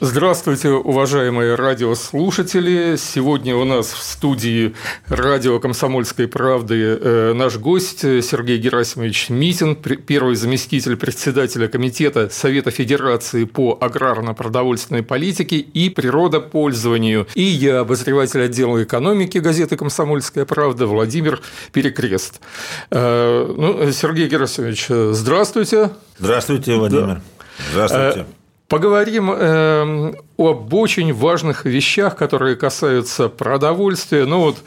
Здравствуйте, уважаемые радиослушатели. Сегодня у нас в студии радио «Комсомольской правды» э, наш гость Сергей Герасимович Митин, первый заместитель председателя Комитета Совета Федерации по аграрно-продовольственной политике и природопользованию. И я, обозреватель отдела экономики газеты «Комсомольская правда» Владимир Перекрест. Э, ну, Сергей Герасимович, здравствуйте. Здравствуйте, Владимир. Да. Здравствуйте. Поговорим э, об очень важных вещах, которые касаются продовольствия. Ну вот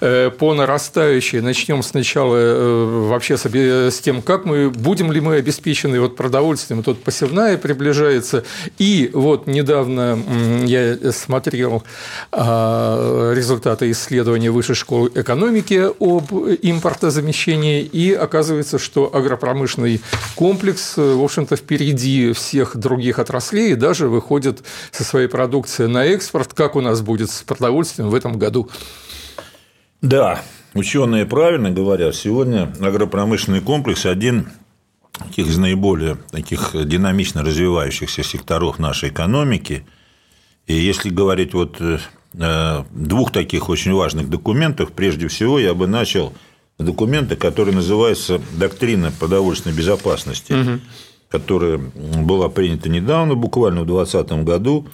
э, по нарастающей начнем сначала э, вообще с, с тем, как мы будем ли мы обеспечены вот продовольствием. Тут посевная приближается. И вот недавно я смотрел э, результаты исследования Высшей школы экономики об импортозамещении, и оказывается, что агропромышленный комплекс, э, в общем-то, впереди всех других отраслей и даже выходят со своей продукцией на экспорт. Как у нас будет с продовольствием в этом году? Да, ученые правильно говорят. Сегодня агропромышленный комплекс один из наиболее таких динамично развивающихся секторов нашей экономики. И если говорить вот о двух таких очень важных документах, прежде всего я бы начал с документа, который называется «Доктрина продовольственной безопасности». Угу которая была принята недавно, буквально в 2020 году.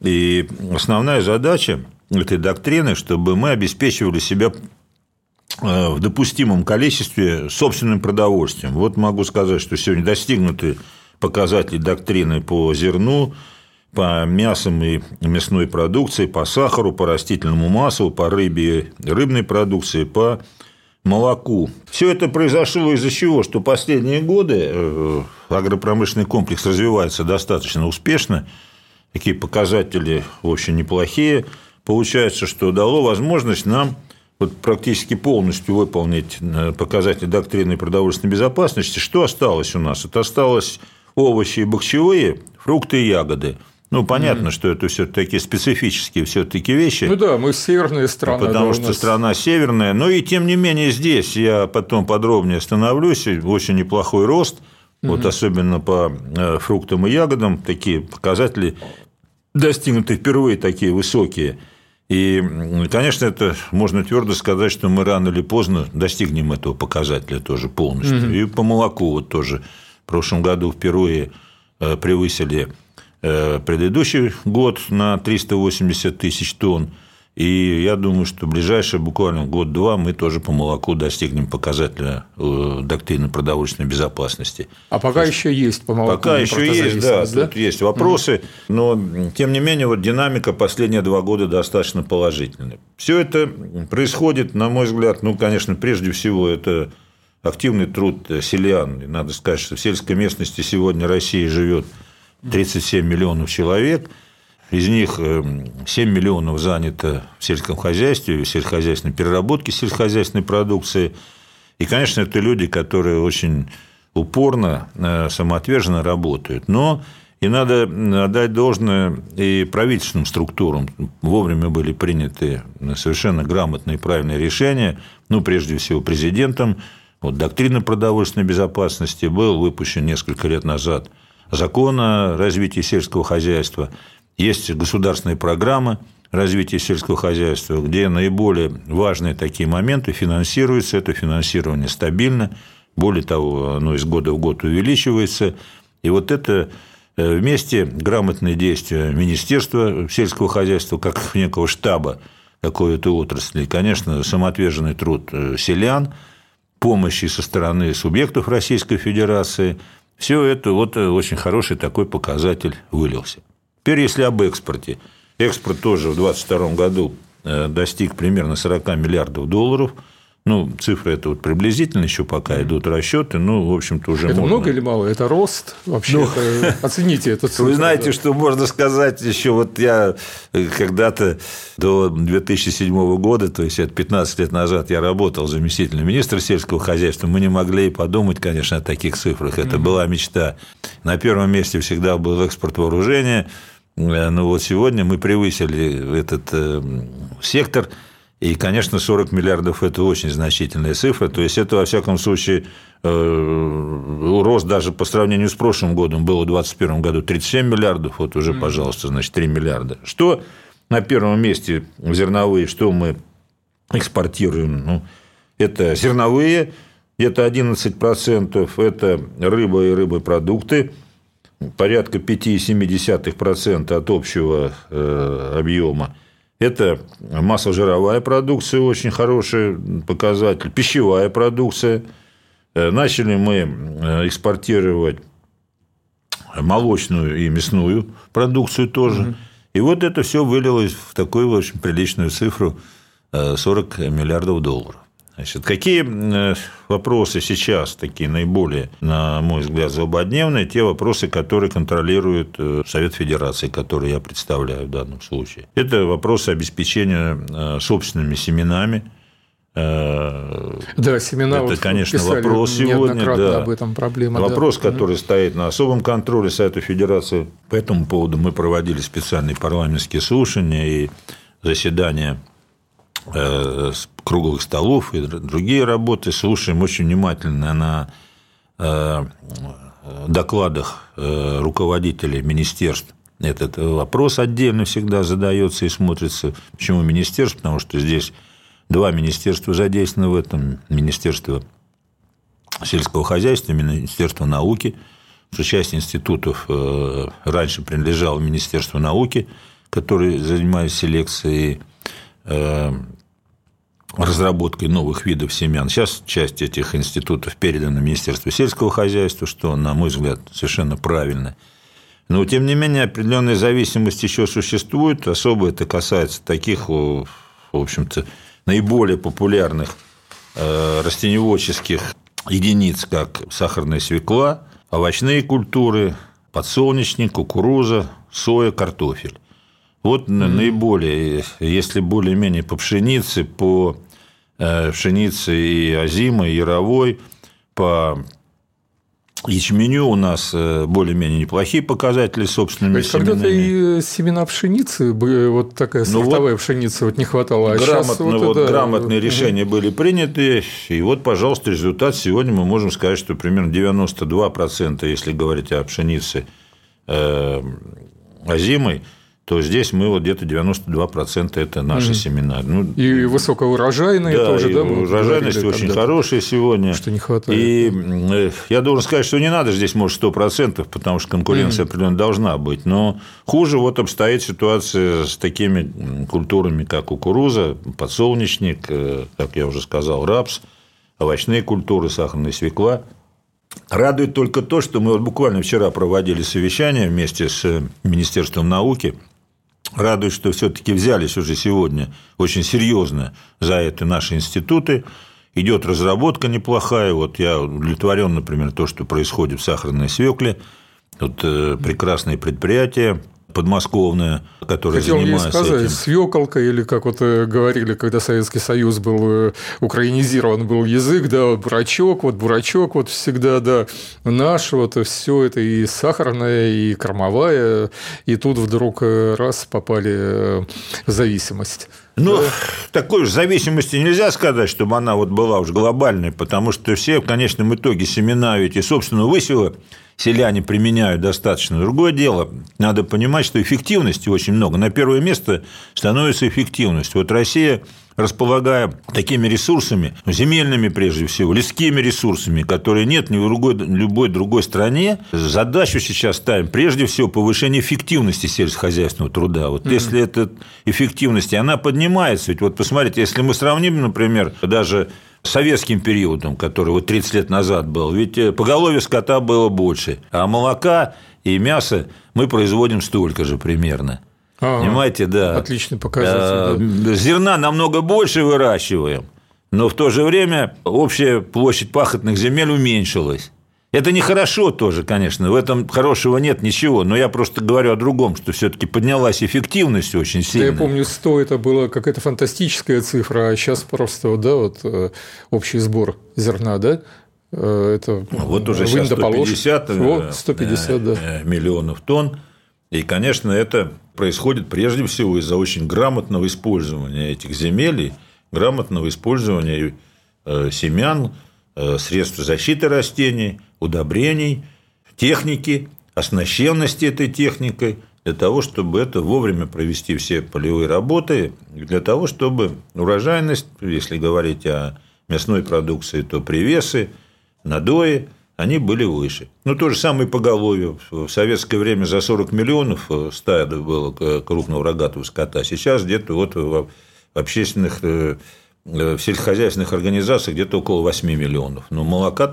И основная задача этой доктрины, чтобы мы обеспечивали себя э, в допустимом количестве собственным продовольствием. Вот могу сказать, что сегодня достигнуты показатели доктрины по зерну, по мясам и мясной продукции, по сахару, по растительному маслу, по рыбе рыбной продукции, по молоку. Все это произошло из-за чего? Что последние годы э, агропромышленный комплекс развивается достаточно успешно, такие показатели очень неплохие. Получается, что дало возможность нам вот практически полностью выполнить э, показатели доктрины продовольственной безопасности. Что осталось у нас? Это осталось овощи и бахчевые, фрукты и ягоды – ну, понятно, mm-hmm. что это все такие специфические все-таки вещи. Ну да, мы северная страна. Потому да, что нас... страна северная. Но и тем не менее здесь я потом подробнее остановлюсь. Очень неплохой рост. Mm-hmm. Вот особенно по э, фруктам и ягодам такие показатели достигнуты впервые такие высокие. И, конечно, это можно твердо сказать, что мы рано или поздно достигнем этого показателя тоже полностью. Mm-hmm. И по молоку вот тоже в прошлом году впервые э, превысили Э, предыдущий год на 380 тысяч тонн. И я думаю, что в ближайший буквально год-два мы тоже по молоку достигнем показателя э, доктрины продовольственной безопасности. А пока есть, еще есть по молоку? Пока еще есть, да, да, тут есть вопросы, mm но тем не менее вот динамика последние два года достаточно положительная. Все это происходит, на мой взгляд, ну, конечно, прежде всего это активный труд селян. надо сказать, что в сельской местности сегодня Россия живет 37 миллионов человек, из них 7 э, миллионов занято в сельском хозяйстве, в сельскохозяйственной переработке сельскохозяйственной продукции. И, конечно, это люди, которые очень упорно, э, самоотверженно работают. Но и надо отдать должное и правительственным структурам. Вовремя были приняты совершенно грамотные и правильные решения. Ну, прежде всего, президентом. Вот доктрина продовольственной безопасности был выпущен несколько лет назад – закона о развитии сельского хозяйства, есть государственные программы развития сельского хозяйства, где наиболее важные такие моменты финансируются, это финансирование стабильно, более того, оно из года в год увеличивается, и вот это э, вместе грамотные действия Министерства сельского хозяйства, как некого штаба какой-то отрасли, конечно, самоотверженный труд э, селян, помощи со стороны субъектов Российской Федерации – все это вот э, очень хороший такой показатель вылился. Теперь, если об экспорте. Экспорт тоже в 2022 году э, достиг примерно 40 миллиардов долларов. Ну, цифры это вот приблизительно еще пока идут расчеты, ну, в общем-то, уже Это можно... много или мало? Это рост вообще? Ну, это... Оцените это цифру. Вы знаете, да. что можно сказать еще, вот я когда-то до 2007 года, то есть это 15 лет назад, я работал заместителем министра сельского хозяйства, мы не могли и подумать, конечно, о таких цифрах, это mm-hmm. была мечта. На первом месте всегда был экспорт вооружения, но ну, вот сегодня мы превысили этот э, сектор – и, конечно, 40 миллиардов – это очень значительная цифра. То есть, это, во всяком случае, э, рост даже по сравнению с прошлым годом было в 2021 году 37 миллиардов, вот уже, пожалуйста, значит, 3 миллиарда. Что на первом месте зерновые, что мы экспортируем? Ну, это зерновые, это 11%, это рыба и рыбопродукты, порядка 5,7% от общего э, объема – это массожировая продукция, очень хороший показатель, пищевая продукция. Э, начали мы э, экспортировать молочную и мясную продукцию тоже. Угу. И вот это все вылилось в такую очень приличную цифру 40 э, миллиардов долларов. Значит, какие э, вопросы сейчас такие наиболее, на мой взгляд, злободневные? Те вопросы, которые контролирует э, Совет Федерации, который я представляю в данном случае. Это вопросы обеспечения э, собственными семенами, да, семена. Это, вот конечно, вопрос сегодня. Да. об этом проблема. Вопрос, да. который стоит на особом контроле Совета Федерации. По этому поводу мы проводили специальные парламентские слушания и заседания круглых столов и другие работы, слушаем очень внимательно на э, докладах э, руководителей министерств этот вопрос отдельно всегда задается и смотрится. Почему министерство? Потому что здесь два министерства задействованы в этом. Министерство сельского хозяйства, Министерство науки. Что часть институтов раньше принадлежала Министерству науки, которые занимались селекцией разработкой новых видов семян. Сейчас часть этих институтов передана Министерству сельского хозяйства, что, на мой взгляд, совершенно правильно. Но, тем не менее, определенная зависимость еще существует. Особо это касается таких, в общем-то, наиболее популярных э, растеневодческих единиц, как сахарная свекла, овощные культуры, подсолнечник, кукуруза, соя, картофель. Вот mm-hmm. наиболее, если более-менее по пшенице, по э, пшенице и озимой, и яровой, по Ячменю у нас э, более-менее неплохие показатели собственными То когда-то и семена пшеницы, вот такая ну сортовая вот пшеница вот не хватало, а грамотно, вот, вот это... грамотные решения угу. были приняты, и вот, пожалуйста, результат сегодня мы можем сказать, что примерно 92%, если говорить о пшенице э, озимой, то здесь мы вот где-то 92% это наши mm. семена. Ну, и высокоурожайные да, тоже, и да? Урожайность очень хорошая сегодня. Что не хватает. И э, я должен сказать, что не надо здесь, может, 100%, потому что конкуренция mm. определенно должна быть. Но хуже вот обстоит ситуация с такими культурами, как кукуруза, подсолнечник, э, как я уже сказал, рапс, овощные культуры, сахарная свекла. Радует только то, что мы вот буквально вчера проводили совещание вместе с Министерством науки – Радует, что все-таки взялись уже сегодня очень серьезно за это наши институты. Идет разработка неплохая. Вот я удовлетворен, например, то, что происходит в сахарной свекле. Тут э, прекрасные предприятия, подмосковная, которая Хотел занимается сказать, этим. свеколка, или как вот э, говорили, когда Советский Союз был э, украинизирован, был язык, да, бурачок, вот бурачок, вот всегда, да, наш, вот все это и сахарная, и кормовая, и тут вдруг э, раз попали в зависимость. Ну, да. такой же зависимости нельзя сказать, чтобы она вот была уж глобальной, потому что все в конечном итоге семена ведь и собственно высева селяне применяют достаточно. Другое дело, надо понимать, что эффективности очень много. На первое место становится эффективность. Вот Россия располагая такими ресурсами, земельными прежде всего, лесскими ресурсами, которые нет ни в другой, любой другой стране, задачу сейчас ставим прежде всего повышение эффективности сельскохозяйственного труда. Вот mm-hmm. если эта эффективность, она поднимается, ведь вот посмотрите, если мы сравним, например, даже советским периодом, который вот 30 лет назад был, ведь э, поголовье скота было больше, а молока и мяса мы производим столько же примерно. Ага, Понимаете, да. Отличный показатель. Да. Зерна намного больше выращиваем, но в то же время общая площадь пахотных земель уменьшилась. Это нехорошо тоже, конечно, в этом хорошего нет ничего, но я просто говорю о другом, что все-таки поднялась эффективность очень сильно. Да я помню, 100 это была какая-то фантастическая цифра, а сейчас просто, да, вот э, общий сбор зерна, да, э, это ну, вот уже сейчас 150, вот, 150 да. миллионов тонн. И, конечно, это происходит прежде всего из-за очень грамотного использования этих земель, грамотного использования э, семян, средств защиты растений – удобрений, техники, оснащенности этой техникой, для того, чтобы это вовремя провести все полевые работы, для того, чтобы урожайность, если говорить о мясной продукции, то привесы, надои, они были выше. Ну, то же самое по поголовье. В советское время за 40 миллионов э, стада было крупного рогатого скота. Сейчас где-то вот в общественных, э, э, в сельскохозяйственных организациях где-то около 8 миллионов. Но молока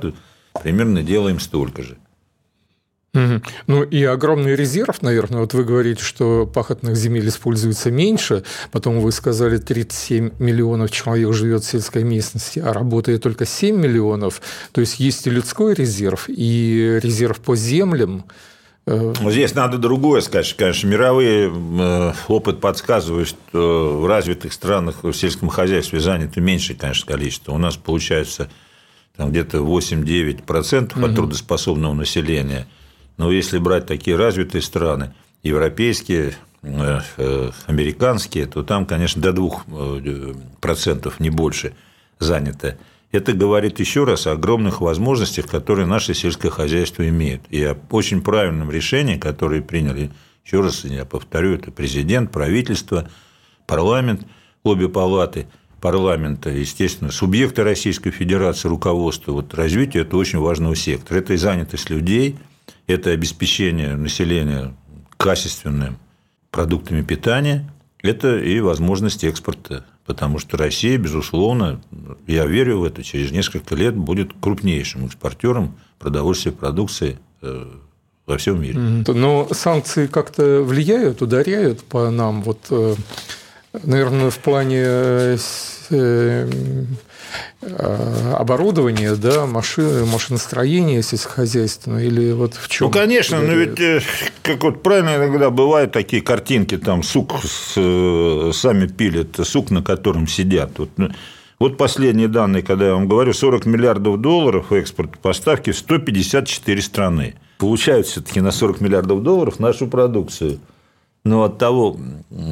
примерно делаем столько же. Ну и огромный резерв, наверное. Вот вы говорите, что пахотных земель используется меньше, потом вы сказали, 37 миллионов человек живет в сельской местности, а работает только 7 миллионов. То есть есть и людской резерв, и резерв по землям. Э, здесь надо другое сказать. Конечно, мировой э, опыт подсказывает, что в развитых странах в сельском хозяйстве занято меньшее, конечно, количество. У нас получается там где-то 8-9% угу. от трудоспособного населения. Но если брать такие развитые страны, европейские, э, э, американские, то там, конечно, до 2% не больше занято. Это говорит еще раз о огромных возможностях, которые наше сельское хозяйство имеет, и о очень правильном решении, которое приняли, еще раз я повторю, это президент, правительство, парламент, обе палаты – парламента, естественно, субъекты Российской Федерации, руководство, вот развитие – это очень важного сектора. Это и занятость людей, это обеспечение населения качественными продуктами питания, это и возможность экспорта, потому что Россия, безусловно, я верю в это, через несколько лет будет крупнейшим экспортером продовольствия продукции э, во всем мире. Но санкции как-то влияют, ударяют по нам? Вот, э, наверное, в плане э, Э, э, оборудование, да, машины, машиностроение сельскохозяйственное или вот в чем? Ну, конечно, но ведь, как вот правильно иногда бывают такие картинки, там сук с, сами пилят, сук, на котором сидят. Вот, ну, вот последние данные, когда я вам говорю, 40 миллиардов долларов экспорт поставки в 154 страны. Получают все-таки на 40 миллиардов долларов нашу продукцию – но от того,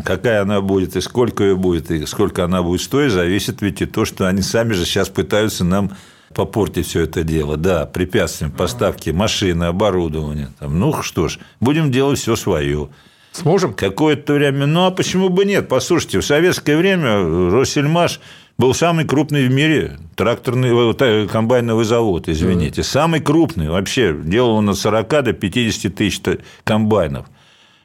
какая она будет и сколько ее будет, и сколько она будет стоить, зависит ведь и то, что они сами же сейчас пытаются нам попортить все это дело. Да, препятствием поставки машины, оборудования. Там, ну что ж, будем делать все свое. Сможем? Какое-то время. Ну, а почему бы нет? Послушайте, в советское время Россельмаш был самый крупный в мире тракторный э, комбайновый завод, извините. Самый крупный вообще. Делал он от 40 до 50 тысяч комбайнов.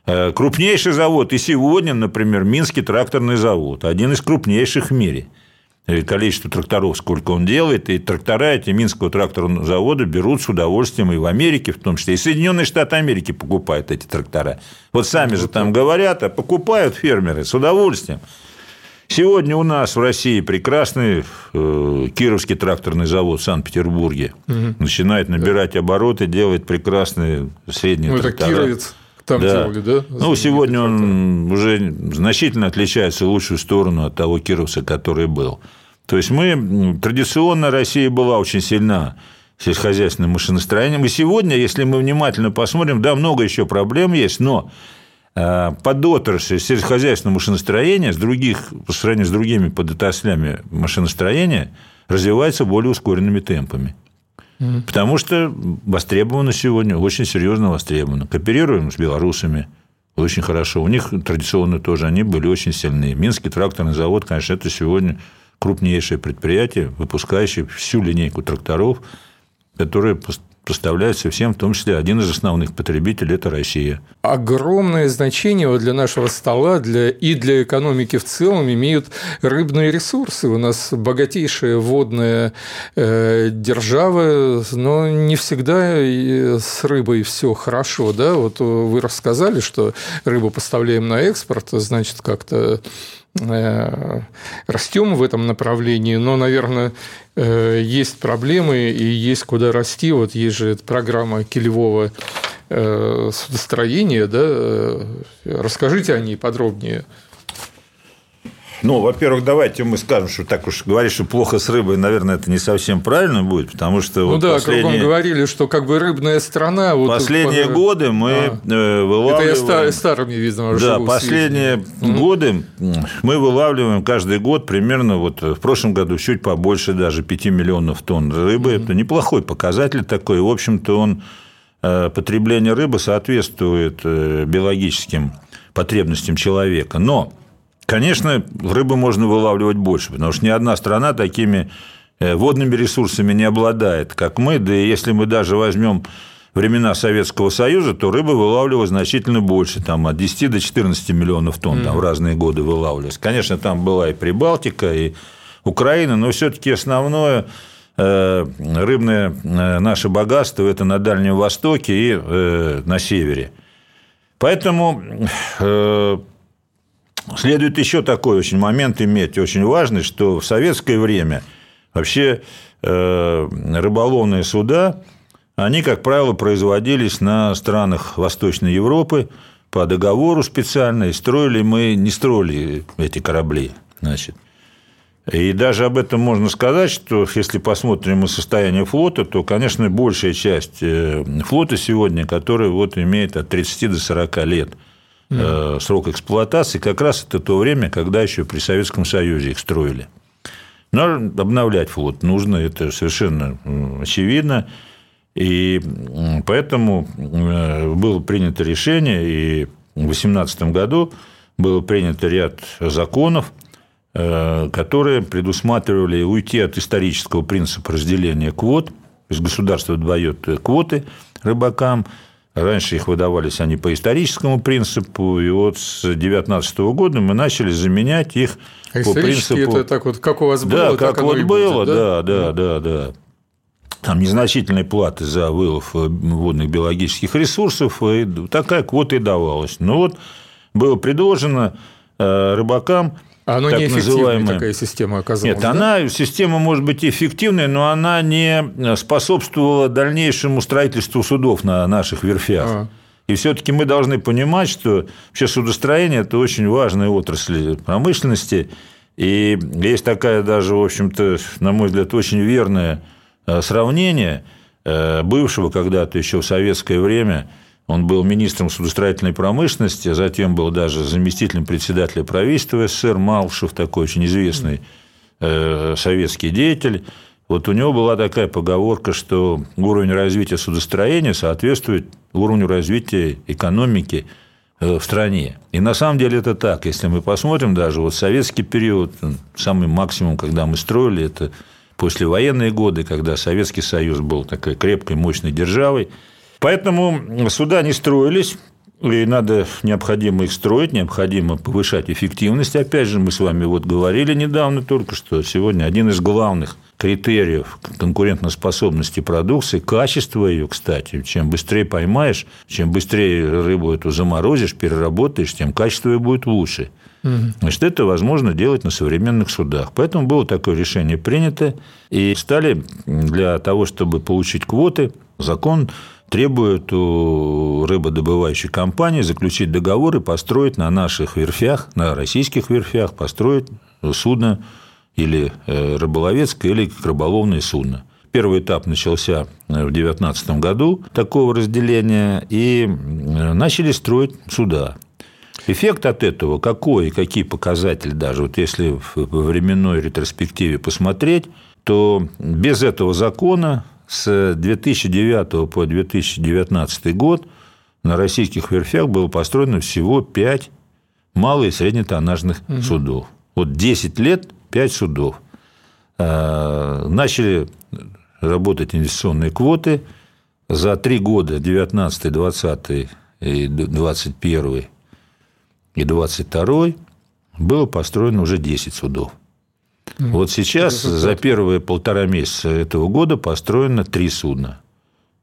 Э, крупнейший завод и сегодня, например, Минский тракторный завод, один из крупнейших в мире. Количество тракторов, сколько он делает, и трактора эти Минского тракторного завода берут с удовольствием и в Америке, в том числе, и Соединенные Штаты Америки покупают эти трактора. Вот сами же там говорят, а покупают фермеры с удовольствием. Сегодня у нас в России прекрасный э, Кировский тракторный завод в Санкт-Петербурге. Угу. Начинает набирать обороты, делает прекрасные средние ну, трактора. Это Кировец там да. делали, да? Ну, сегодня он уже значительно отличается в лучшую сторону от того Кировца, который был. То есть мы традиционно Россия была очень сильна сельскохозяйственным машиностроением. И сегодня, если мы внимательно посмотрим, да, много еще проблем есть, но э, подотрасль сельскохозяйственного машиностроения с других, по сравнению с другими подотраслями машиностроения развивается более ускоренными темпами. Потому что востребовано сегодня, очень серьезно востребовано. Кооперируем с белорусами, очень хорошо. У них традиционно тоже они были очень сильны. Минский тракторный завод, конечно, это сегодня крупнейшее предприятие, выпускающее всю линейку тракторов, которые поставляется всем, в том числе один из основных потребителей – это Россия. Огромное значение для нашего стола для, и для экономики в целом имеют рыбные ресурсы. У нас богатейшая водная э, держава, но не всегда с рыбой все хорошо. Да? Вот вы рассказали, что рыбу поставляем на экспорт, значит, как-то Э, растем в этом направлении, но, наверное, э, есть проблемы и есть куда расти. Вот есть же программа килевого э, судостроения, да? Расскажите о ней подробнее. Ну, во-первых, давайте мы скажем, что так уж говорить, что плохо с рыбой, наверное, это не совсем правильно будет, потому что... Ну вот да, последние... кругом говорили, что как бы рыбная страна... Вот последние по... годы мы а. вылавливаем... Это я старыми, видно, Да, последние годы мы вылавливаем каждый год примерно, вот в прошлом году чуть побольше даже 5 миллионов тонн рыбы. Это неплохой показатель такой. В общем-то, он э, потребление рыбы соответствует э, биологическим потребностям человека. Но Конечно, рыбы можно вылавливать больше, потому что ни одна страна такими э, водными ресурсами не обладает, как мы. Да и если мы даже возьмем времена Советского Союза, то рыбы вылавливалось значительно больше, там от 10 до 14 миллионов тонн там, в разные годы вылавливались. Конечно, там была и Прибалтика, и Украина, но все-таки основное э, рыбное э, наше богатство – это на Дальнем Востоке и на севере. Поэтому Следует еще такой очень момент иметь, очень важный, что в советское время вообще э, рыболовные суда, они, как правило, производились на странах Восточной Европы по договору специально, и строили мы, не строили эти корабли, значит. И даже об этом можно сказать, что если посмотрим на состояние флота, то, конечно, большая часть э, флота сегодня, который вот имеет от 30 до 40 лет – mm. срок эксплуатации, как раз это то время, когда еще при Советском Союзе их строили. Но обновлять флот нужно, это совершенно очевидно. И поэтому э, было принято решение, и в 2018 году был принят ряд законов, э, которые предусматривали уйти от исторического принципа разделения квот, то есть государство дает квоты рыбакам, Раньше их выдавались они по историческому принципу, и вот с 2019 года мы начали заменять их а по принципу... это так вот, как у вас было, да, как вот было, будет, да? да, да, да, да. Там незначительные платы за вылов водных биологических ресурсов, и такая квота и давалась. Но вот было предложено э, рыбакам а оно так неэффективная такая система оказалась? Нет, да? она, система может быть эффективной, но она не способствовала дальнейшему строительству судов на наших верфях. А. И все-таки мы должны понимать, что вообще судостроение – это очень важная отрасль промышленности. И есть такая даже, в общем-то, на мой взгляд, очень верное э, сравнение э, бывшего когда-то еще в советское время – он был министром судостроительной промышленности, а затем был даже заместителем председателя правительства СССР Малшев, такой очень известный э, советский деятель. Вот у него была такая поговорка, что уровень развития судостроения соответствует уровню развития экономики э, в стране. И на самом деле это так. Если мы посмотрим даже вот советский период, самый максимум, когда мы строили, это послевоенные годы, когда Советский Союз был такой крепкой, мощной державой – Поэтому суда не строились, и надо необходимо их строить, необходимо повышать эффективность. Опять же, мы с вами вот говорили недавно только, что сегодня один из главных критериев конкурентоспособности продукции, качество ее, кстати. Чем быстрее поймаешь, чем быстрее рыбу эту заморозишь, переработаешь, тем качество ее будет лучше. Значит, это возможно делать на современных судах. Поэтому было такое решение принято. И стали для того, чтобы получить квоты, закон требует у рыбодобывающей компании заключить договор и построить на наших верфях, на российских верфях, построить судно или э, рыболовецкое, или рыболовное судно. Первый этап начался в 2019 году такого разделения, и э, начали строить суда. Эффект от этого какой и какие показатели даже, вот если в временной ретроспективе посмотреть, то без этого закона с 2009 по 2019 год на российских верфях было построено всего 5 малых и среднетоннажных угу. судов. Вот 10 лет 5 судов. А, начали работать инвестиционные квоты, за три года, 19, 20 и 21 и 22 было построено уже 10 судов. Вот сейчас за первые полтора месяца этого года построено три судна.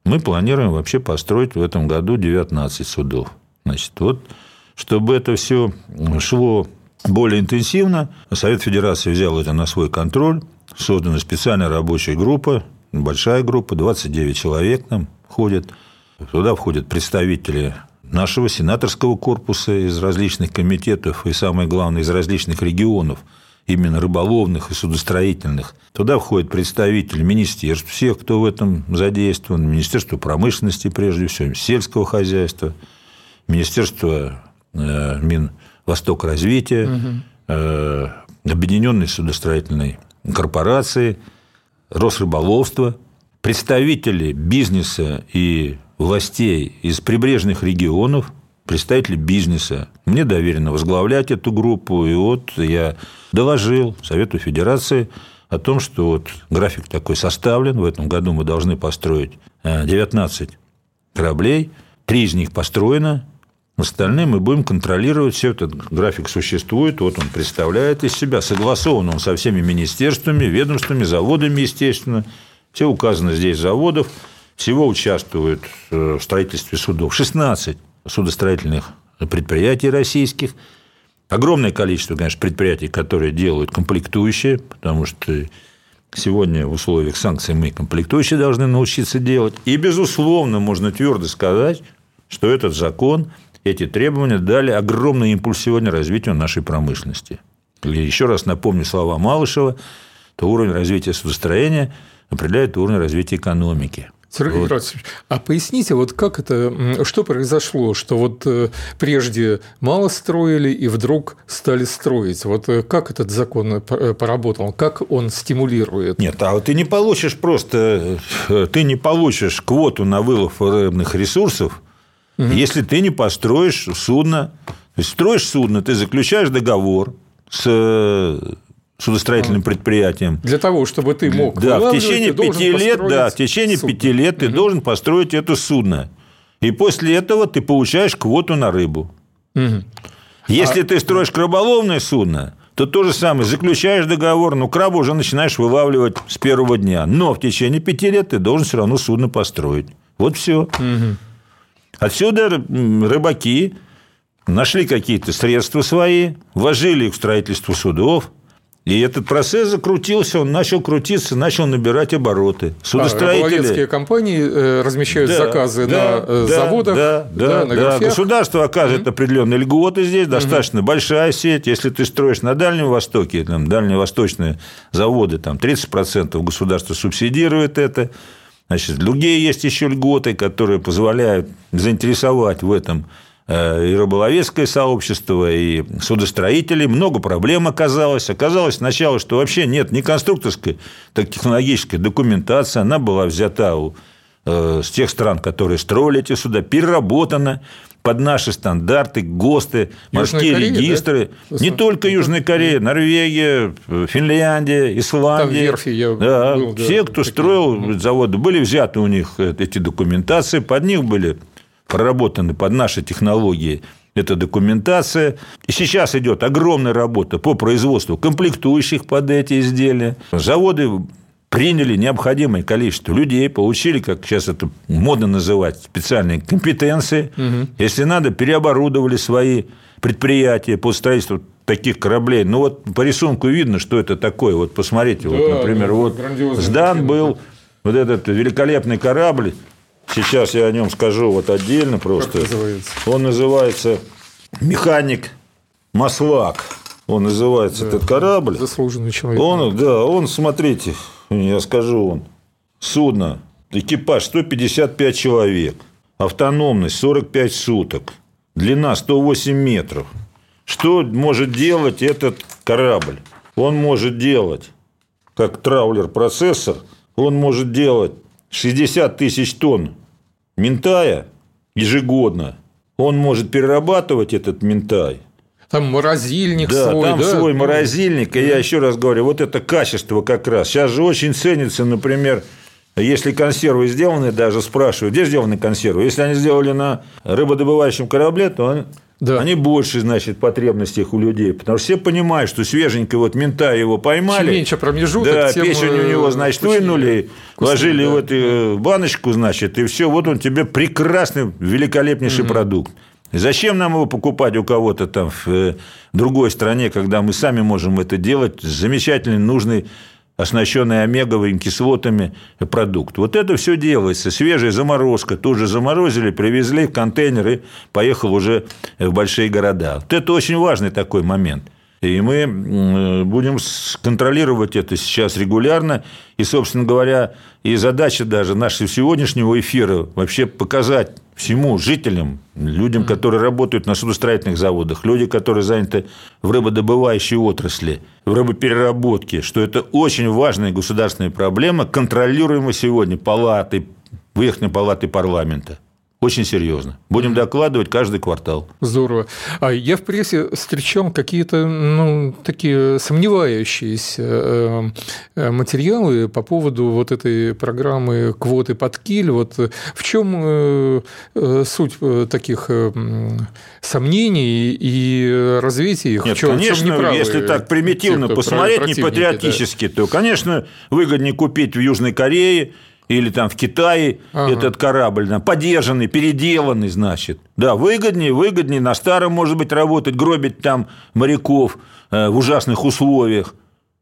Мы планируем вообще построить в этом году 19 судов. Значит, вот чтобы это все шло более интенсивно, Совет Федерации взял это на свой контроль, создана специальная рабочая группа, большая группа, 29 человек там ходят. Туда входят представители нашего сенаторского корпуса из различных комитетов и, самое главное, из различных регионов, именно рыболовных и судостроительных. Туда входят представители министерств, всех, кто в этом задействован, Министерство промышленности, прежде всего, сельского хозяйства, Министерство э, Мин Восток развития, угу. э, Объединенной судостроительной корпорации, Росрыболовства, представители бизнеса и властей из прибрежных регионов, представители бизнеса. Мне доверено возглавлять эту группу, и вот я доложил Совету Федерации о том, что вот график такой составлен. В этом году мы должны построить 19 э, кораблей, три из них построено, Остальные мы будем контролировать, все этот график существует, вот он представляет из себя, согласован он со всеми министерствами, ведомствами, заводами, естественно. Все указано здесь заводов, всего участвуют э, в строительстве судов 16 судостроительных предприятий российских. Огромное количество, конечно, предприятий, которые делают комплектующие, потому что сегодня в условиях санкций мы комплектующие должны научиться делать. И, безусловно, можно твердо сказать, что этот закон – эти требования дали огромный импульс сегодня развитию нашей промышленности. И еще раз напомню слова Малышева, то уровень развития судостроения определяет уровень развития экономики. Сергей вот. Грацевич, а поясните, вот как это, что произошло, что вот э, прежде мало строили и вдруг стали строить? Вот э, как этот закон э, поработал, как он стимулирует? Нет, а вот ты не получишь просто, ты не получишь квоту на вылов рыбных ресурсов Угу. Если ты не построишь судно, то есть строишь судно, ты заключаешь договор с судостроительным предприятием. Для того, чтобы ты мог да, в течение пяти лет, да, в течение судно. пяти лет ты угу. должен построить это судно. И после этого ты получаешь квоту на рыбу. Угу. Если а... ты строишь краболовное судно, то то же самое. Заключаешь договор, но краба уже начинаешь вылавливать с первого дня. Но в течение пяти лет ты должен все равно судно построить. Вот все. Угу. Отсюда рыбаки нашли какие-то средства свои, вложили их в строительство судов, и этот процесс закрутился, он начал крутиться, начал набирать обороты. Судостроители... А, компании э, размещают да, заказы да, на э, да, заводах, да, да, да, на да. Государство оказывает mm-hmm. определенные льготы здесь, достаточно mm-hmm. большая сеть. Если ты строишь на Дальнем Востоке, там, дальневосточные заводы, там 30% государство субсидирует это, Значит, другие есть еще льготы, которые позволяют заинтересовать в этом и рыболовецкое сообщество, и судостроители. Много проблем оказалось. Оказалось сначала, что вообще нет ни конструкторской, так технологической документации. Она была взята у, э, с тех стран, которые строили эти суда, переработана под наши стандарты, ГОСТы, морские Корея, регистры. Да? Не только Южная Корея, Норвегия, Финляндия, Исландия. Там верфи я да, был, да, все, кто такие. строил заводы, были взяты у них эти документации, под них были проработаны под наши технологии эта документация. И сейчас идет огромная работа по производству комплектующих под эти изделия. Заводы приняли необходимое количество людей, получили, как сейчас это модно называть, специальные компетенции. Угу. Если надо, переоборудовали свои предприятия по строительству таких кораблей. Ну, вот по рисунку видно, что это такое. Вот посмотрите, да, вот, например, да, вот сдан был вот этот великолепный корабль. Сейчас я о нем скажу вот отдельно просто. Как называется? Он называется «Механик Маслак». Он называется да, этот корабль. Заслуженный человек. Он, да, он, смотрите, я скажу вам, судно, экипаж 155 человек, автономность 45 суток, длина 108 метров. Что может делать этот корабль? Он может делать, как траулер-процессор, он может делать 60 тысяч тонн ментая ежегодно. Он может перерабатывать этот ментай там морозильник да, свой. Там да, свой морозильник. И я еще раз говорю, вот это качество как раз. Сейчас же очень ценится, например, Если консервы сделаны, даже спрашивают, где сделаны консервы. Если они сделали на рыбодобывающем корабле, то да. они больше, значит, потребностей у людей. Потому что все понимают, что свеженько вот мента его поймали. Чем меньше промежуток, Да, тем печень у него, значит, вынули, вложили да. в эту баночку, значит, и все, вот он тебе прекрасный, великолепнейший угу. продукт. Зачем нам его покупать у кого-то там в э, другой стране, когда мы сами можем это делать? Замечательный, нужный оснащенный омеговыми кислотами продукт. Вот это все делается. Свежая заморозка. Тут же заморозили, привезли в контейнеры, поехал уже в большие города. Вот это очень важный такой момент. И мы будем контролировать это сейчас регулярно. И, собственно говоря, и задача даже нашего сегодняшнего эфира вообще показать всему жителям, людям, которые работают на судостроительных заводах, люди, которые заняты в рыбодобывающей отрасли, в рыбопереработке, что это очень важная государственная проблема, контролируемая сегодня палатой, Верхней палатой парламента. Очень серьезно. Будем докладывать каждый квартал. Здорово. А я в прессе встречал какие-то ну, такие сомневающиеся э, э, материалы по поводу вот этой программы квоты под киль. Вот в чем э, суть таких сомнений и развития их? Нет, в чем, конечно, в чем если так примитивно посмотреть, не патриотически, да. то, конечно, выгоднее купить в Южной Корее или там в Китае ага. этот корабль, там, подержанный, переделанный, значит. Да, выгоднее, выгоднее на старом, может быть, работать, гробить там моряков э, в ужасных условиях.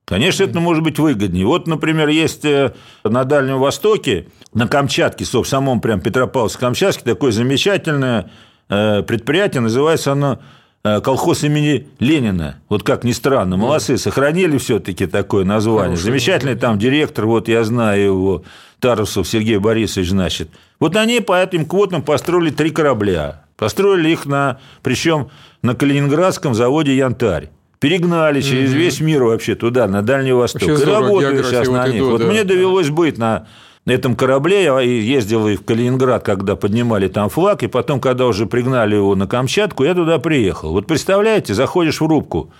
Конечно, это может быть выгоднее. Вот, например, есть э, на Дальнем Востоке, на Камчатке, в самом прям Петропавловск-Камчатске, такое замечательное э, предприятие, называется оно колхоз имени Ленина. Вот как ни странно, молодцы, сохранили все-таки такое название. Хороший, Замечательный там директор, вот я знаю его, Тарусов Сергей Борисович, значит. Вот они по этим квотам построили три корабля. Построили их на, причем на Калининградском заводе «Янтарь». Перегнали через угу. весь мир вообще туда, на Дальний Восток. Вообще и работают сейчас на них. Иду, вот да. мне довелось быть на на этом корабле. Я ездил и в Калининград, когда поднимали там флаг, и потом, когда уже пригнали его на Камчатку, я туда приехал. Вот представляете, заходишь в рубку,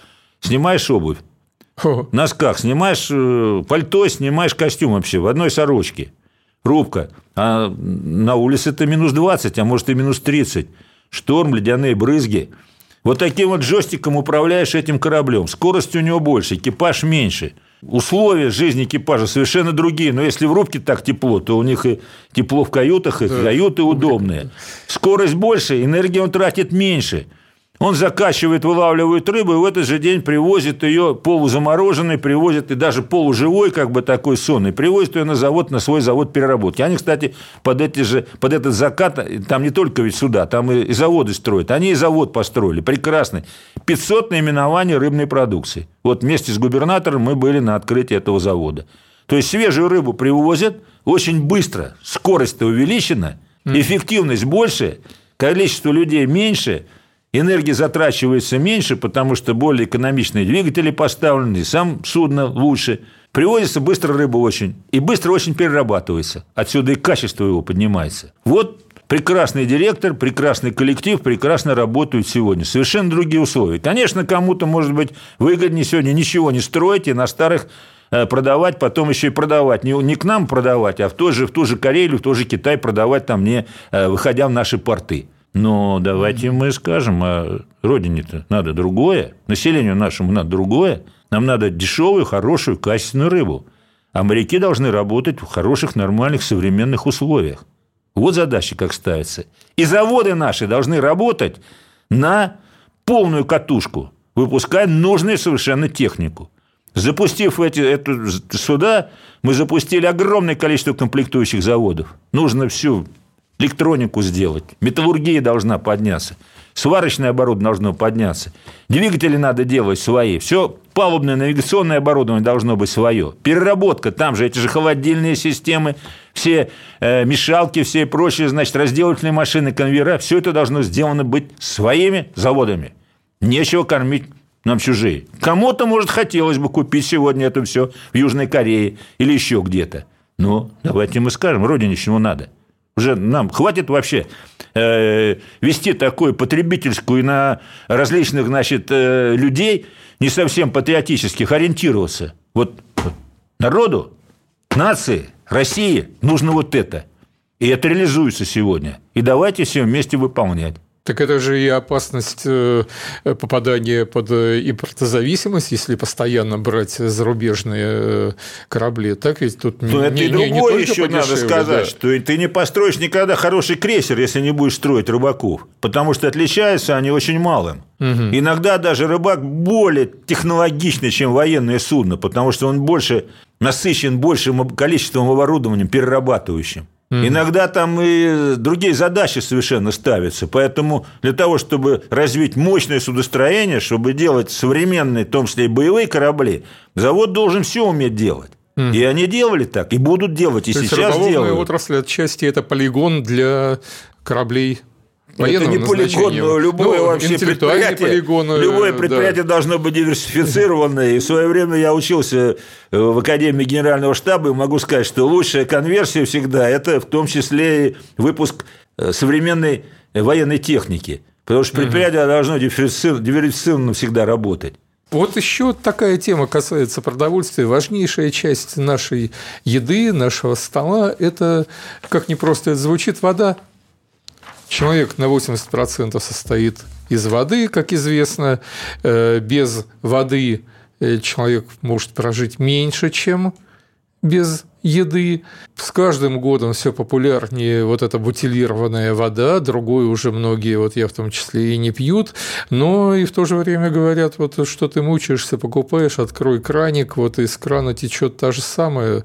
снимаешь обувь, О. носках, снимаешь э, пальто, снимаешь костюм вообще в одной сорочке. Рубка. А на улице это минус 20, а может и минус 30. Шторм, ледяные брызги. Вот таким вот джойстиком управляешь этим кораблем. Скорость у него больше, экипаж меньше – условия жизни экипажа совершенно другие. Но если в рубке так тепло, то у них и тепло в каютах, и каюты удобные. Скорость больше, энергии он тратит меньше. Он закачивает, вылавливает рыбу, и в этот же день привозит ее полузамороженной, привозит и даже полуживой, как бы такой сонный, привозит ее на завод, на свой завод переработки. Они, кстати, под, эти же, под этот закат, там не только ведь сюда, там и, и заводы строят. Они и завод построили, прекрасный. 500 наименований рыбной продукции. Вот вместе с губернатором мы были на открытии этого завода. То есть свежую рыбу привозят очень быстро, скорость-то увеличена, эффективность больше, количество людей меньше – энергии затрачивается меньше, потому что более экономичные двигатели поставлены, и сам судно лучше. Привозится быстро рыба очень, и быстро очень перерабатывается. Отсюда и качество его поднимается. Вот прекрасный директор, прекрасный коллектив, прекрасно работают сегодня. Совершенно другие условия. Конечно, кому-то, может быть, выгоднее сегодня ничего не строить и на старых э, продавать, потом еще и продавать. Не, не к нам продавать, а в, тот же, в ту же Карелию, в тот же Китай продавать там, не э, выходя в наши порты. Но давайте мы скажем, а родине-то надо другое, населению нашему надо другое. Нам надо дешевую, хорошую, качественную рыбу. А моряки должны работать в хороших, нормальных, современных условиях. Вот задача как ставится. И заводы наши должны работать на полную катушку, выпуская нужную совершенно технику. Запустив эти, эту, сюда, мы запустили огромное количество комплектующих заводов. Нужно всю электронику сделать, металлургия должна подняться, сварочное оборудование должно подняться, двигатели надо делать свои, все палубное навигационное оборудование должно быть свое, переработка, там же эти же холодильные системы, все э, мешалки, все прочие, значит, разделательные машины, конвейера, все это должно сделано быть своими заводами. Нечего кормить нам чужие. Кому-то, может, хотелось бы купить сегодня это все в Южной Корее или еще где-то. Но давайте мы скажем, родине чему надо – уже нам хватит вообще э, вести такую потребительскую на различных, значит, э, людей, не совсем патриотических, ориентироваться. Вот, народу, нации, России нужно вот это. И это реализуется сегодня. И давайте все вместе выполнять. Так это же и опасность э, попадания под э, импортозависимость, если постоянно брать зарубежные э, корабли. Так ведь тут Но не, это и не, другое не еще надо сказать, да. что ты не построишь никогда хороший крейсер, если не будешь строить рыбаков, потому что отличаются они очень малым. Угу. Иногда даже рыбак более технологичный, чем военное судно, потому что он больше насыщен большим количеством оборудования перерабатывающим. Mm-hmm. Иногда там и другие задачи совершенно ставятся. Поэтому для того, чтобы развить мощное судостроение, чтобы делать современные, в том числе и боевые корабли, завод должен все уметь делать. Mm-hmm. И они делали так, и будут делать, и То сейчас есть делают. отрасль отчасти это полигон для кораблей это не полигон, но любое ну, вообще предприятие, полигон, любое предприятие да. должно быть диверсифицированное. И в свое время я учился э, в Академии Генерального штаба и могу сказать, что лучшая конверсия всегда – это в том числе и выпуск э, современной военной техники. Потому что предприятие угу. должно диверсифицированно всегда работать. Вот еще такая тема касается продовольствия. Важнейшая часть нашей еды, нашего стола – это, как не просто это звучит, вода. Человек на 80% состоит из воды, как известно. Э, без воды э, человек может прожить меньше, чем без еды. С каждым годом все популярнее вот эта бутилированная вода, другую уже многие, вот я в том числе, и не пьют, но и в то же время говорят, вот что ты мучаешься, покупаешь, открой краник, вот из крана течет та же самая,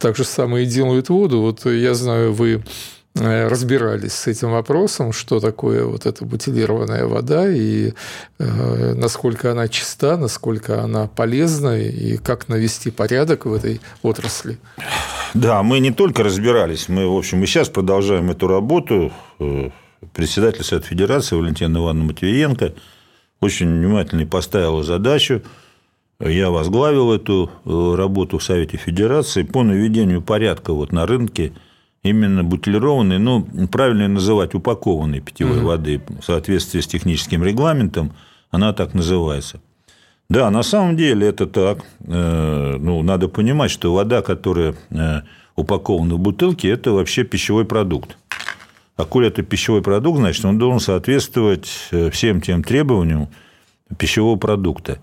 так же самое и делают воду. Вот я знаю, вы разбирались с этим вопросом, что такое вот эта бутилированная вода и э, насколько она чиста, насколько она полезна и как навести порядок в этой отрасли. Да, мы не только разбирались, мы, в общем, и сейчас продолжаем эту работу. Э, председатель Совета Федерации Валентина Ивановна Матвиенко очень внимательно поставила задачу я возглавил эту э, работу в Совете Федерации по наведению порядка вот на рынке – именно бутилированной, ну, правильно называть упакованной питьевой угу. воды в соответствии с техническим регламентом, она так называется. Да, на самом деле это так. Э, ну, надо понимать, что вода, которая э, упакована в бутылке, это вообще пищевой продукт. А коль это пищевой продукт, значит, он должен соответствовать э, всем тем требованиям пищевого продукта.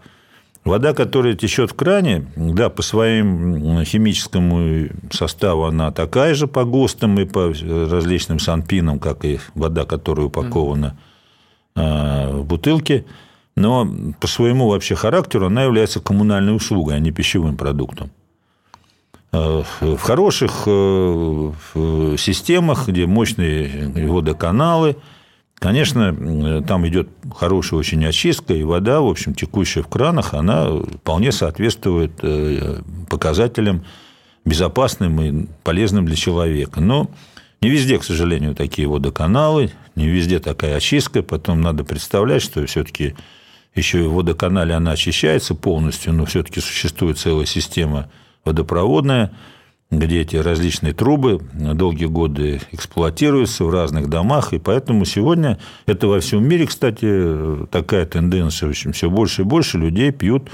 Вода, которая течет в кране, да, по своим химическому составу она такая же по ГОСТам и по различным санпинам, как и вода, которая упакована в бутылке, но по своему вообще характеру она является коммунальной услугой, а не пищевым продуктом. В хороших э, системах, где мощные водоканалы – Конечно, там идет хорошая очень очистка, и вода, в общем, текущая в кранах, она вполне соответствует э, показателям безопасным и полезным для человека. Но не везде, к сожалению, такие водоканалы, не везде такая очистка. Потом надо представлять, что все-таки еще и в водоканале она очищается полностью, но все-таки существует целая система водопроводная – где эти различные трубы долгие годы эксплуатируются в разных домах, и поэтому сегодня это во всем мире, кстати, такая тенденция, в общем, все больше и больше людей пьют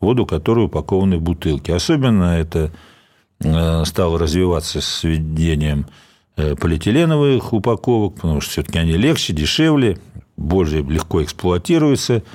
воду, которая упакована в бутылки. Особенно это э, стало развиваться с введением э, полиэтиленовых упаковок, потому что все-таки они легче, дешевле, более легко эксплуатируются –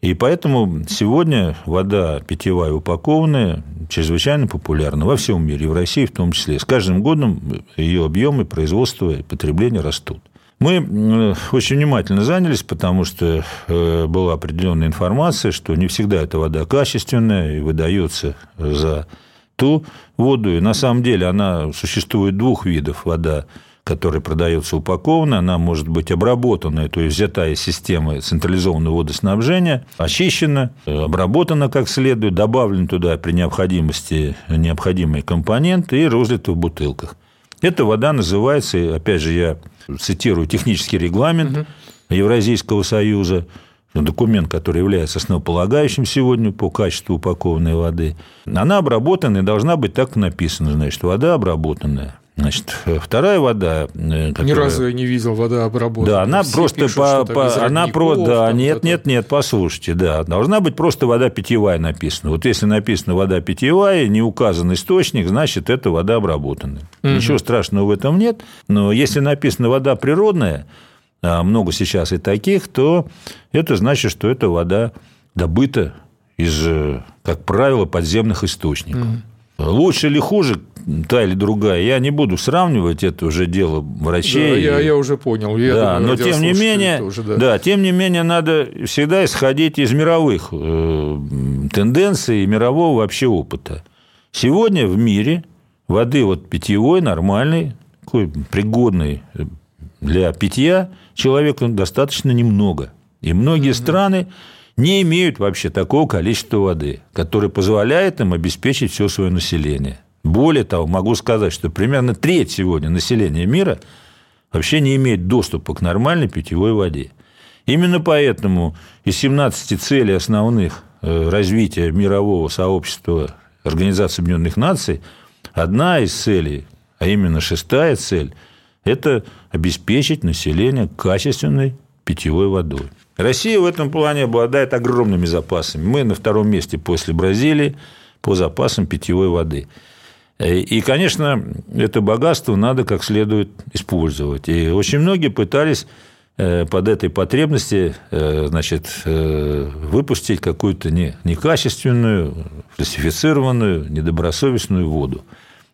и поэтому сегодня вода питьевая упакованная чрезвычайно популярна во всем мире, и в России в том числе. С каждым годом ее объемы производства и потребления растут. Мы очень внимательно занялись, потому что э, была определенная информация, что не всегда эта вода качественная и выдается за ту воду. И на самом деле она существует двух видов вода которая продается упакованная, она может быть обработанная, то есть взята из системы централизованного водоснабжения, очищена, обработана как следует, добавлен туда при необходимости необходимые компоненты и разлита в бутылках. Эта вода называется, опять же, я цитирую технический регламент угу. Евразийского союза, документ, который является основополагающим сегодня по качеству упакованной воды, она обработана и должна быть так написана, значит, вода обработанная Значит, вторая вода... Которая... Ни разу я не видел вода обработана. Да, она Все просто пишут, по... по... Она про... Да, нет, нет, нет, послушайте, да. Должна быть просто вода питьевая написана. Вот если написано вода питьевая, не указан источник, значит, это вода обработанная. Угу. Ничего страшного в этом нет. Но если написано вода природная, а много сейчас и таких, то это значит, что эта вода добыта из, э, как правило, подземных источников. Угу. Лучше или хуже та или другая, я не буду сравнивать, это уже дело врачей. Да, я, я уже понял. Я да, думаю, но тем не менее, тоже, да. да, тем не менее, надо всегда исходить из мировых э, тенденций и мирового вообще опыта. Сегодня в мире воды вот питьевой, нормальной, такой пригодной для питья человеку достаточно немного. И многие mm-hmm. страны не имеют вообще такого количества воды, которое позволяет им обеспечить все свое население. Более того, могу сказать, что примерно треть сегодня населения мира вообще не имеет доступа к нормальной питьевой воде. Именно поэтому из 17 целей основных э, развития мирового сообщества Организации Объединенных Наций, одна из целей, а именно шестая цель, это обеспечить население качественной питьевой водой. Россия в этом плане обладает огромными запасами. Мы на втором месте после Бразилии по запасам питьевой воды. И, конечно, это богатство надо как следует использовать. И очень многие пытались э, под этой потребности э, значит, э, выпустить какую-то некачественную, фальсифицированную, недобросовестную воду.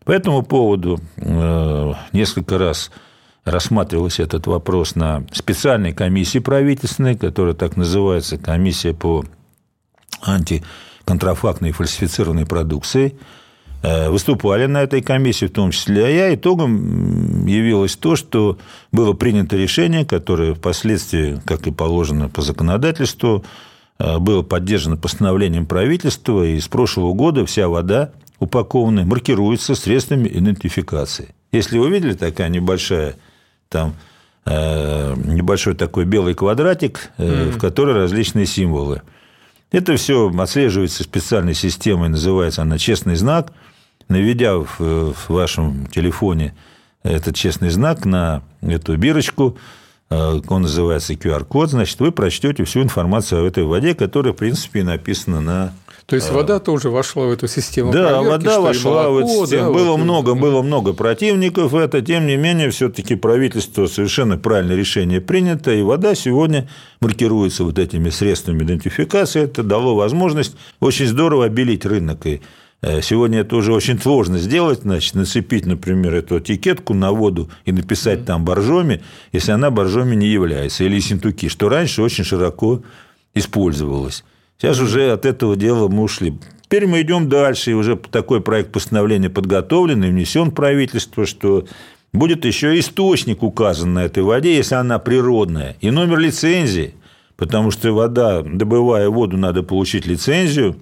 По этому поводу несколько раз рассматривался этот вопрос на специальной комиссии правительственной, которая так называется комиссия по антиконтрафактной и фальсифицированной продукции. Э, выступали на этой комиссии, в том числе а я. Итогом явилось то, что было принято решение, которое впоследствии, как и положено по законодательству, э, было поддержано постановлением правительства, и с прошлого года вся вода упакованная маркируется средствами идентификации. Если вы видели такая небольшая там э, небольшой такой белый квадратик, mm-hmm. в который различные символы. Это все отслеживается специальной системой, называется она «Честный знак». Наведя в вашем телефоне этот честный знак на эту бирочку, э, он называется QR-код, значит, вы прочтете всю информацию об этой воде, которая, в принципе, написана на то есть вода тоже вошла в эту систему да, проверки? вода вошла молоко, в эту систему. Да, было вот много, это... было много противников. Это, тем не менее, все-таки правительство совершенно правильное решение принято, и вода сегодня маркируется вот этими средствами идентификации. Это дало возможность очень здорово обелить рынок. И э, Сегодня это уже очень сложно сделать, значит, нацепить, например, эту этикетку на воду и написать там боржоми, если она боржоми не является, или синтуки, что раньше очень широко использовалось. Сейчас уже от этого дела мы ушли. Теперь мы идем дальше, и уже такой проект постановления подготовлен и внесен в правительство, что будет еще источник указан на этой воде, если она природная, и номер лицензии, потому что вода, добывая воду, надо получить лицензию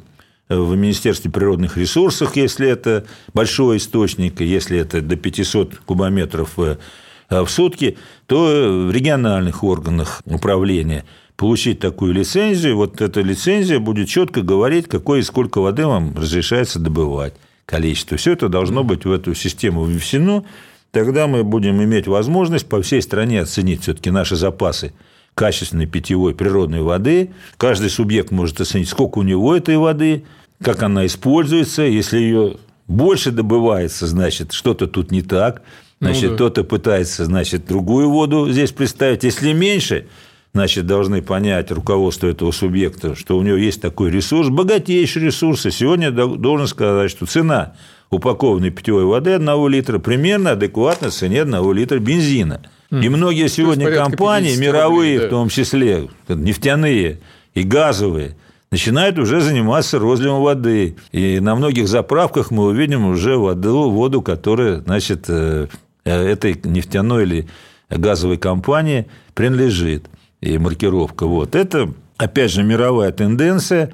в Министерстве природных ресурсов, если это большой источник, если это до 500 кубометров в сутки, то в региональных органах управления – получить такую лицензию, вот эта лицензия будет четко говорить, какое и сколько воды вам разрешается добывать, количество. Все это должно быть в эту систему внесено, тогда мы будем иметь возможность по всей стране оценить все-таки наши запасы качественной питьевой природной воды. Каждый субъект может оценить, сколько у него этой воды, как она используется. Если ее больше добывается, значит, что-то тут не так. Значит, ну, да. кто-то пытается, значит, другую воду здесь представить. Если меньше, значит, должны понять руководство этого субъекта, что у него есть такой ресурс, богатейший ресурс. И сегодня должен сказать, что цена упакованной питьевой воды 1 литра примерно адекватна цене 1 литра бензина. И многие сегодня компании, мировые, рублей, да. в том числе, нефтяные и газовые, начинают уже заниматься розливом воды. И на многих заправках мы увидим уже воду, воду которая, значит, э, этой нефтяной или газовой компании принадлежит и маркировка. Вот. Это, опять же, мировая тенденция,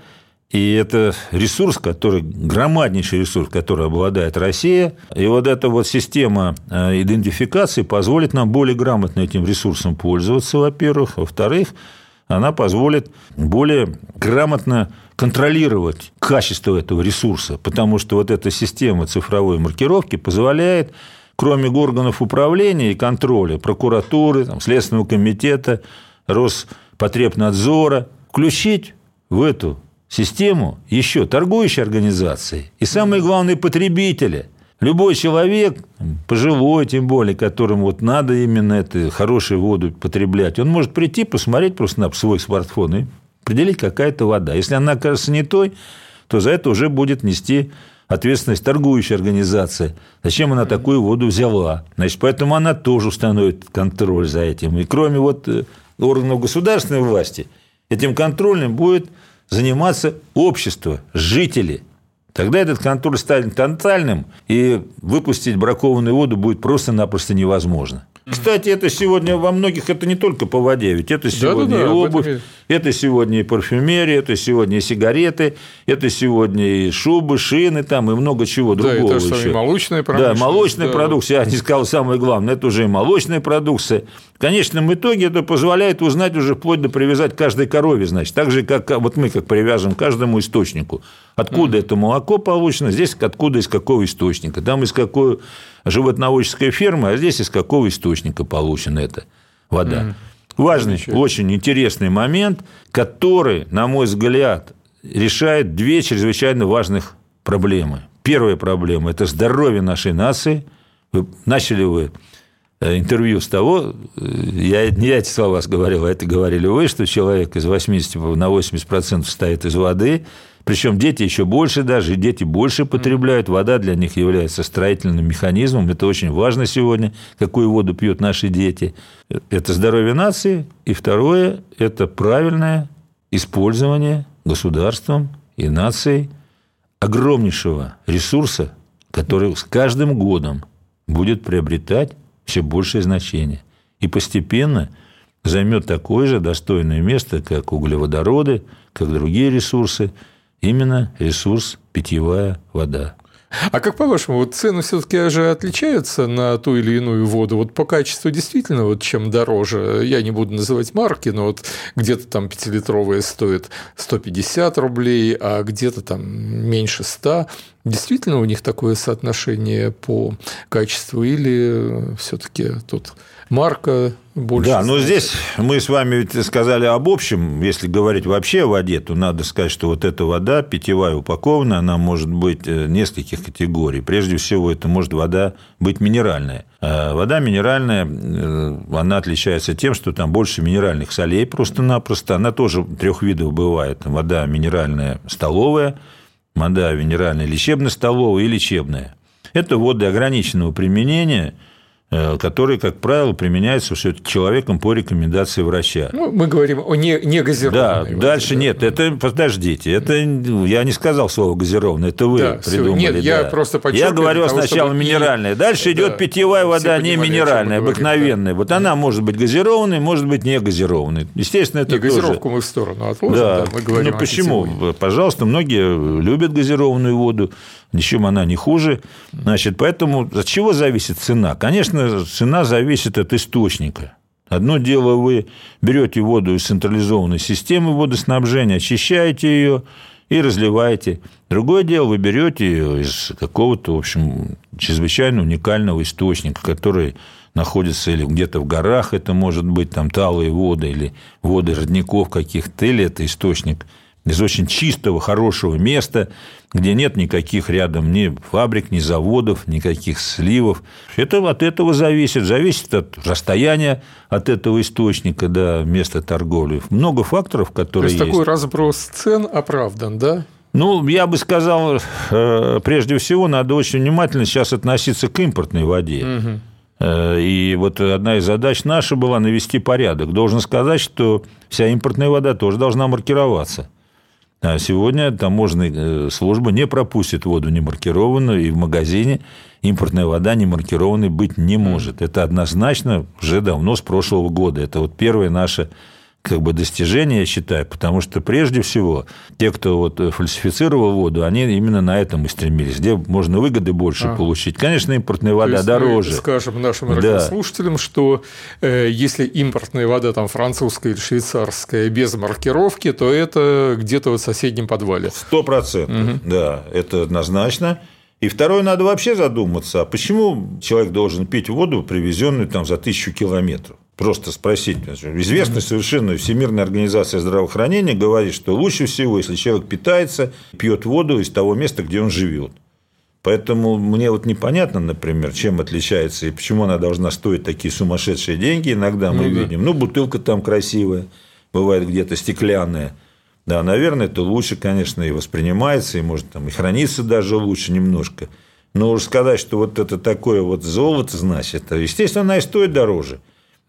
и это ресурс, который, громаднейший ресурс, который обладает Россия. И вот эта вот система э, идентификации позволит нам более грамотно этим ресурсом пользоваться, во-первых. Во-вторых, она позволит более грамотно контролировать качество этого ресурса, потому что вот эта система цифровой маркировки позволяет кроме органов управления и контроля, прокуратуры, там, Следственного комитета, Роспотребнадзора, включить в эту систему еще торгующие организации и, самое главное, потребители – Любой человек, пожилой тем более, которому вот надо именно эту хорошую воду потреблять, он может прийти, посмотреть просто на свой смартфон и определить, какая-то вода. Если она окажется не той, то за это уже будет нести ответственность торгующая организация. Зачем она такую воду взяла? Значит, поэтому она тоже установит контроль за этим. И кроме вот э, органов государственной власти, этим контролем будет заниматься общество, жители. Тогда этот контроль станет тотальным, и выпустить бракованную воду будет просто-напросто невозможно. Кстати, это сегодня во многих, это не только по воде, ведь это сегодня да, да, да, и обувь, это сегодня и парфюмерия, это сегодня и сигареты, это сегодня и шубы, шины там и много чего да, другого это еще. молочная продукция. Да, молочная да. продукция, я не сказал самое главное, это уже и молочная продукция. В конечном итоге это позволяет узнать уже вплоть до привязать каждой корове, значит, так же, как вот мы как привязываем к каждому источнику. Откуда mm. это молоко получено, здесь откуда, из какого источника, там из какой животноводческой фермы, а здесь из какого источника получена эта вода. Mm. Важный, очень интересный момент, который, на мой взгляд, решает две чрезвычайно важных проблемы. Первая проблема – это здоровье нашей нации. Вы, начали вы Э, интервью с того, э, я не эти слова говорил, а это говорили вы, что человек из 80 на 80% состоит из воды, причем дети еще больше даже, дети больше потребляют. Вода для них является строительным механизмом. Это очень важно сегодня, какую воду пьют наши дети. Это здоровье нации. И второе – это правильное использование государством и нацией огромнейшего ресурса, который с каждым годом будет приобретать все большее значение. И постепенно займет такое же достойное место, как углеводороды, как другие ресурсы, именно ресурс питьевая вода. А как по-вашему, вот цены все-таки же отличаются на ту или иную воду? Вот по качеству действительно, вот чем дороже, я не буду называть марки, но вот где-то там пятилитровая стоит 150 рублей, а где-то там меньше 100. Действительно у них такое соотношение по качеству или все-таки тут марка больше. Да, но здесь мы с вами ведь сказали об общем, если говорить вообще о воде, то надо сказать, что вот эта вода питьевая упакованная, она может быть э, нескольких категорий. Прежде всего, это может вода быть минеральная. А вода минеральная, э, она отличается тем, что там больше минеральных солей просто-напросто. Она тоже трех видов бывает. Вода минеральная столовая, вода минеральная лечебно-столовая и лечебная. Это воды ограниченного применения – которые, как правило, применяются все-таки человеком по рекомендации врача. Ну, мы говорим о не, не газированной. Да, воде, дальше да. нет, это подождите, это я не сказал слово газированное, это вы да, придумали. Нет, да. я просто Я говорю того, сначала минеральная, дальше да, идет питьевая вода не минеральная, обыкновенная. Да. Вот она может быть газированной, может быть не газированной. Естественно, это не, тоже... газировку мы в сторону отложим, да. Да, мы говорим ну почему? Питьевой. Пожалуйста, многие любят газированную воду ничем она не хуже. Значит, поэтому от чего зависит цена? Конечно, цена зависит от источника. Одно дело, вы берете воду из централизованной системы водоснабжения, очищаете ее и разливаете. Другое дело, вы берете ее из какого-то, в общем, чрезвычайно уникального источника, который находится или где-то в горах, это может быть там талые воды или воды родников каких-то, или это источник из очень чистого, хорошего места, где нет никаких рядом ни фабрик, ни заводов, никаких сливов. Это от этого зависит. Зависит от расстояния от этого источника до места торговли. Много факторов, которые есть. То есть, такой разброс цен оправдан, да? Ну, я бы сказал, э, прежде всего, надо очень внимательно сейчас относиться к импортной воде. Угу. И вот одна из задач наша была навести порядок. Должен сказать, что вся импортная вода тоже должна маркироваться. А сегодня таможенная э, служба не пропустит воду немаркированную, и в магазине импортная вода немаркированной быть не может. Это однозначно уже давно, с прошлого года. Это вот первое наше как бы достижение, я считаю, потому что прежде всего те, кто вот фальсифицировал воду, они именно на этом и стремились, где можно выгоды больше а. получить. Конечно, импортная вода есть дороже. Мы скажем нашим радиослушателям, да. что э, если импортная вода там французская или швейцарская без маркировки, то это где-то в соседнем подвале. Сто процентов, угу. да, это однозначно. И второе, надо вообще задуматься, а почему человек должен пить воду, привезенную там за тысячу километров? Просто спросить. Известная совершенно Всемирная организация здравоохранения говорит, что лучше всего, если человек питается, пьет воду из того места, где он живет. Поэтому мне вот непонятно, например, чем отличается и почему она должна стоить такие сумасшедшие деньги. Иногда мы ну, видим, да. ну, бутылка там красивая, бывает где-то стеклянная. Да, наверное, это лучше, конечно, и воспринимается, и может там и хранится даже лучше немножко. Но уж сказать, что вот это такое вот золото, значит, естественно, она и стоит дороже.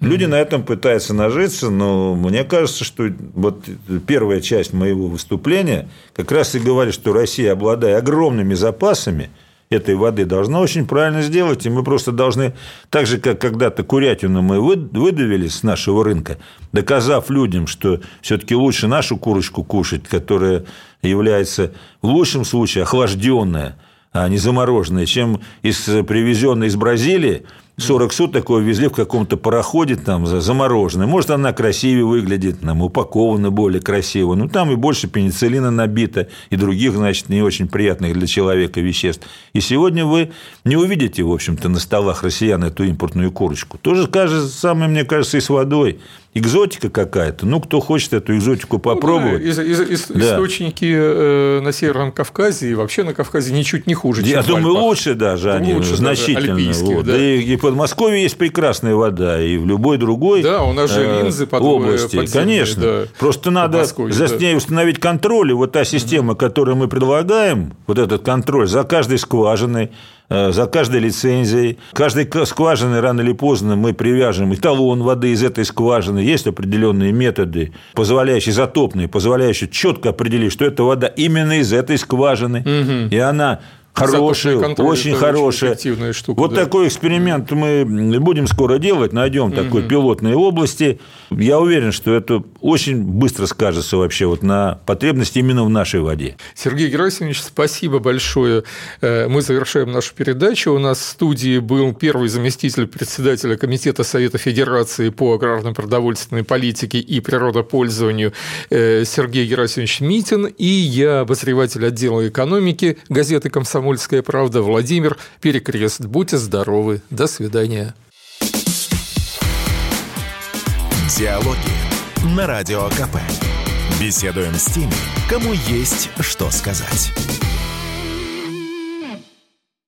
Люди на этом пытаются нажиться, но мне кажется, что вот первая часть моего выступления как раз и говорит, что Россия, обладая огромными запасами этой воды, должна очень правильно сделать, и мы просто должны, так же, как когда-то курятину мы выдавили с нашего рынка, доказав людям, что все-таки лучше нашу курочку кушать, которая является в лучшем случае охлажденная, а не замороженная, чем из привезенной из Бразилии, 40 суток его везли в каком-то пароходе там замороженной. Может, она красивее выглядит, нам упакована более красиво. Но там и больше пенициллина набито, и других, значит, не очень приятных для человека веществ. И сегодня вы не увидите, в общем-то, на столах россиян эту импортную курочку. То же самое, мне кажется, и с водой экзотика какая-то. Ну, кто хочет эту экзотику попробовать. Ну, да, из, из, да. Источники э, на Северном Кавказе и вообще на Кавказе ничуть не хуже, Я чем думаю, лучше даже они, лучше значительно. Даже вот. да. Да и, и в Подмосковье есть прекрасная вода, и в любой другой Да, у нас же э, линзы под области. Конечно. Да. Просто надо за да. ней установить контроль. И вот та система, угу. которую мы предлагаем, вот этот контроль за каждой скважиной, Э, за каждой лицензией, каждой скважины рано или поздно мы привяжем эталон воды из этой скважины. Есть определенные методы, позволяющие, затопные, позволяющие четко определить, что это вода именно из этой скважины. Угу. И она хорошая, очень хорошая. Очень штука, вот да. такой эксперимент мы будем скоро делать, найдем угу. такой пилотной области. Я уверен, что это очень быстро скажется вообще вот на потребности именно в нашей воде. Сергей Герасимович, спасибо большое. Э, мы завершаем нашу передачу. У нас в студии был первый заместитель председателя Комитета Совета Федерации по аграрно-продовольственной политике и природопользованию э, Сергей Герасимович Митин и я, обозреватель отдела экономики газеты «Комсомольская «Комсомольская правда» Владимир Перекрест. Будьте здоровы. До свидания. Диалоги на Радио КП. Беседуем с теми, кому есть что сказать.